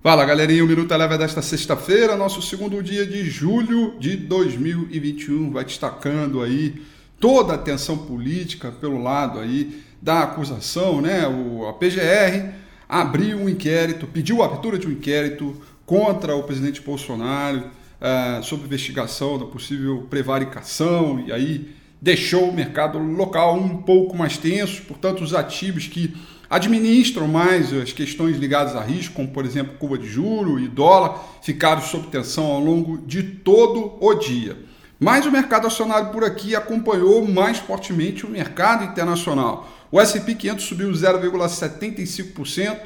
Fala galerinha, o Minuto Eleva desta sexta-feira, nosso segundo dia de julho de 2021, vai destacando aí toda a atenção política pelo lado aí da acusação, né? O, a PGR abriu um inquérito, pediu a abertura de um inquérito contra o presidente Bolsonaro uh, sobre investigação da possível prevaricação e aí deixou o mercado local um pouco mais tenso, portanto os ativos que administram mais as questões ligadas a risco, como por exemplo curva de juro e dólar, ficaram sob tensão ao longo de todo o dia. Mas o mercado acionário por aqui acompanhou mais fortemente o mercado internacional. O S&P 500 subiu 0,75%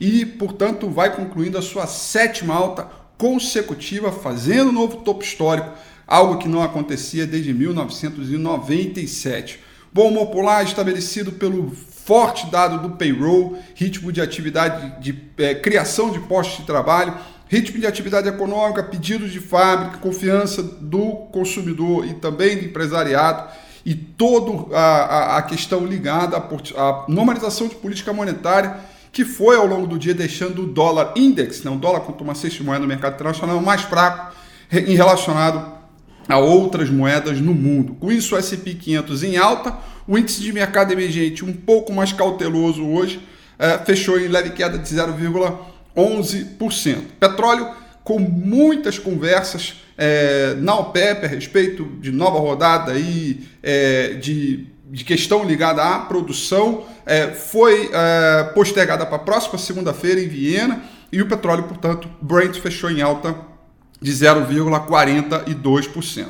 e, portanto, vai concluindo a sua sétima alta consecutiva, fazendo um novo topo histórico, algo que não acontecia desde 1997. Bom humor polar estabelecido pelo forte dado do payroll, ritmo de atividade de é, criação de postos de trabalho, ritmo de atividade econômica, pedidos de fábrica, confiança do consumidor e também do empresariado e toda a, a, questão ligada à, normalização de política monetária que foi ao longo do dia deixando o dólar index, né, o dólar quanto uma cesta moeda no mercado internacional mais fraco em relacionado a outras moedas no mundo. Com isso, o S&P 500 em alta, o índice de mercado emergente um pouco mais cauteloso hoje, é, fechou em leve queda de 0,11%. Petróleo com muitas conversas é, na OPEP a respeito de nova rodada aí, é, de, de questão ligada à produção, foi postergada para a próxima segunda-feira em Viena e o petróleo, portanto, Brent fechou em alta de 0,42%.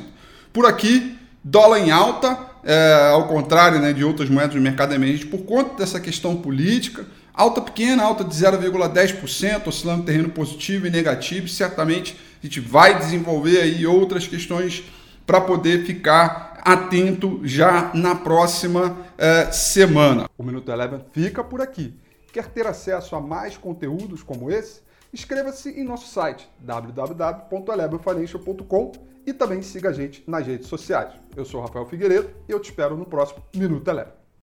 Por aqui, dólar em alta, é, ao contrário né, de outras moedas do mercado emergente, por conta dessa questão política, alta pequena, alta de 0,10%, oscilando terreno positivo e negativo, certamente a gente vai desenvolver aí outras questões para poder ficar atento já na próxima é, semana. O Minuto Eleven fica por aqui. Quer ter acesso a mais conteúdos como esse? Inscreva-se em nosso site www.elevenfinancial.com e também siga a gente nas redes sociais. Eu sou Rafael Figueiredo e eu te espero no próximo Minuto Eleva.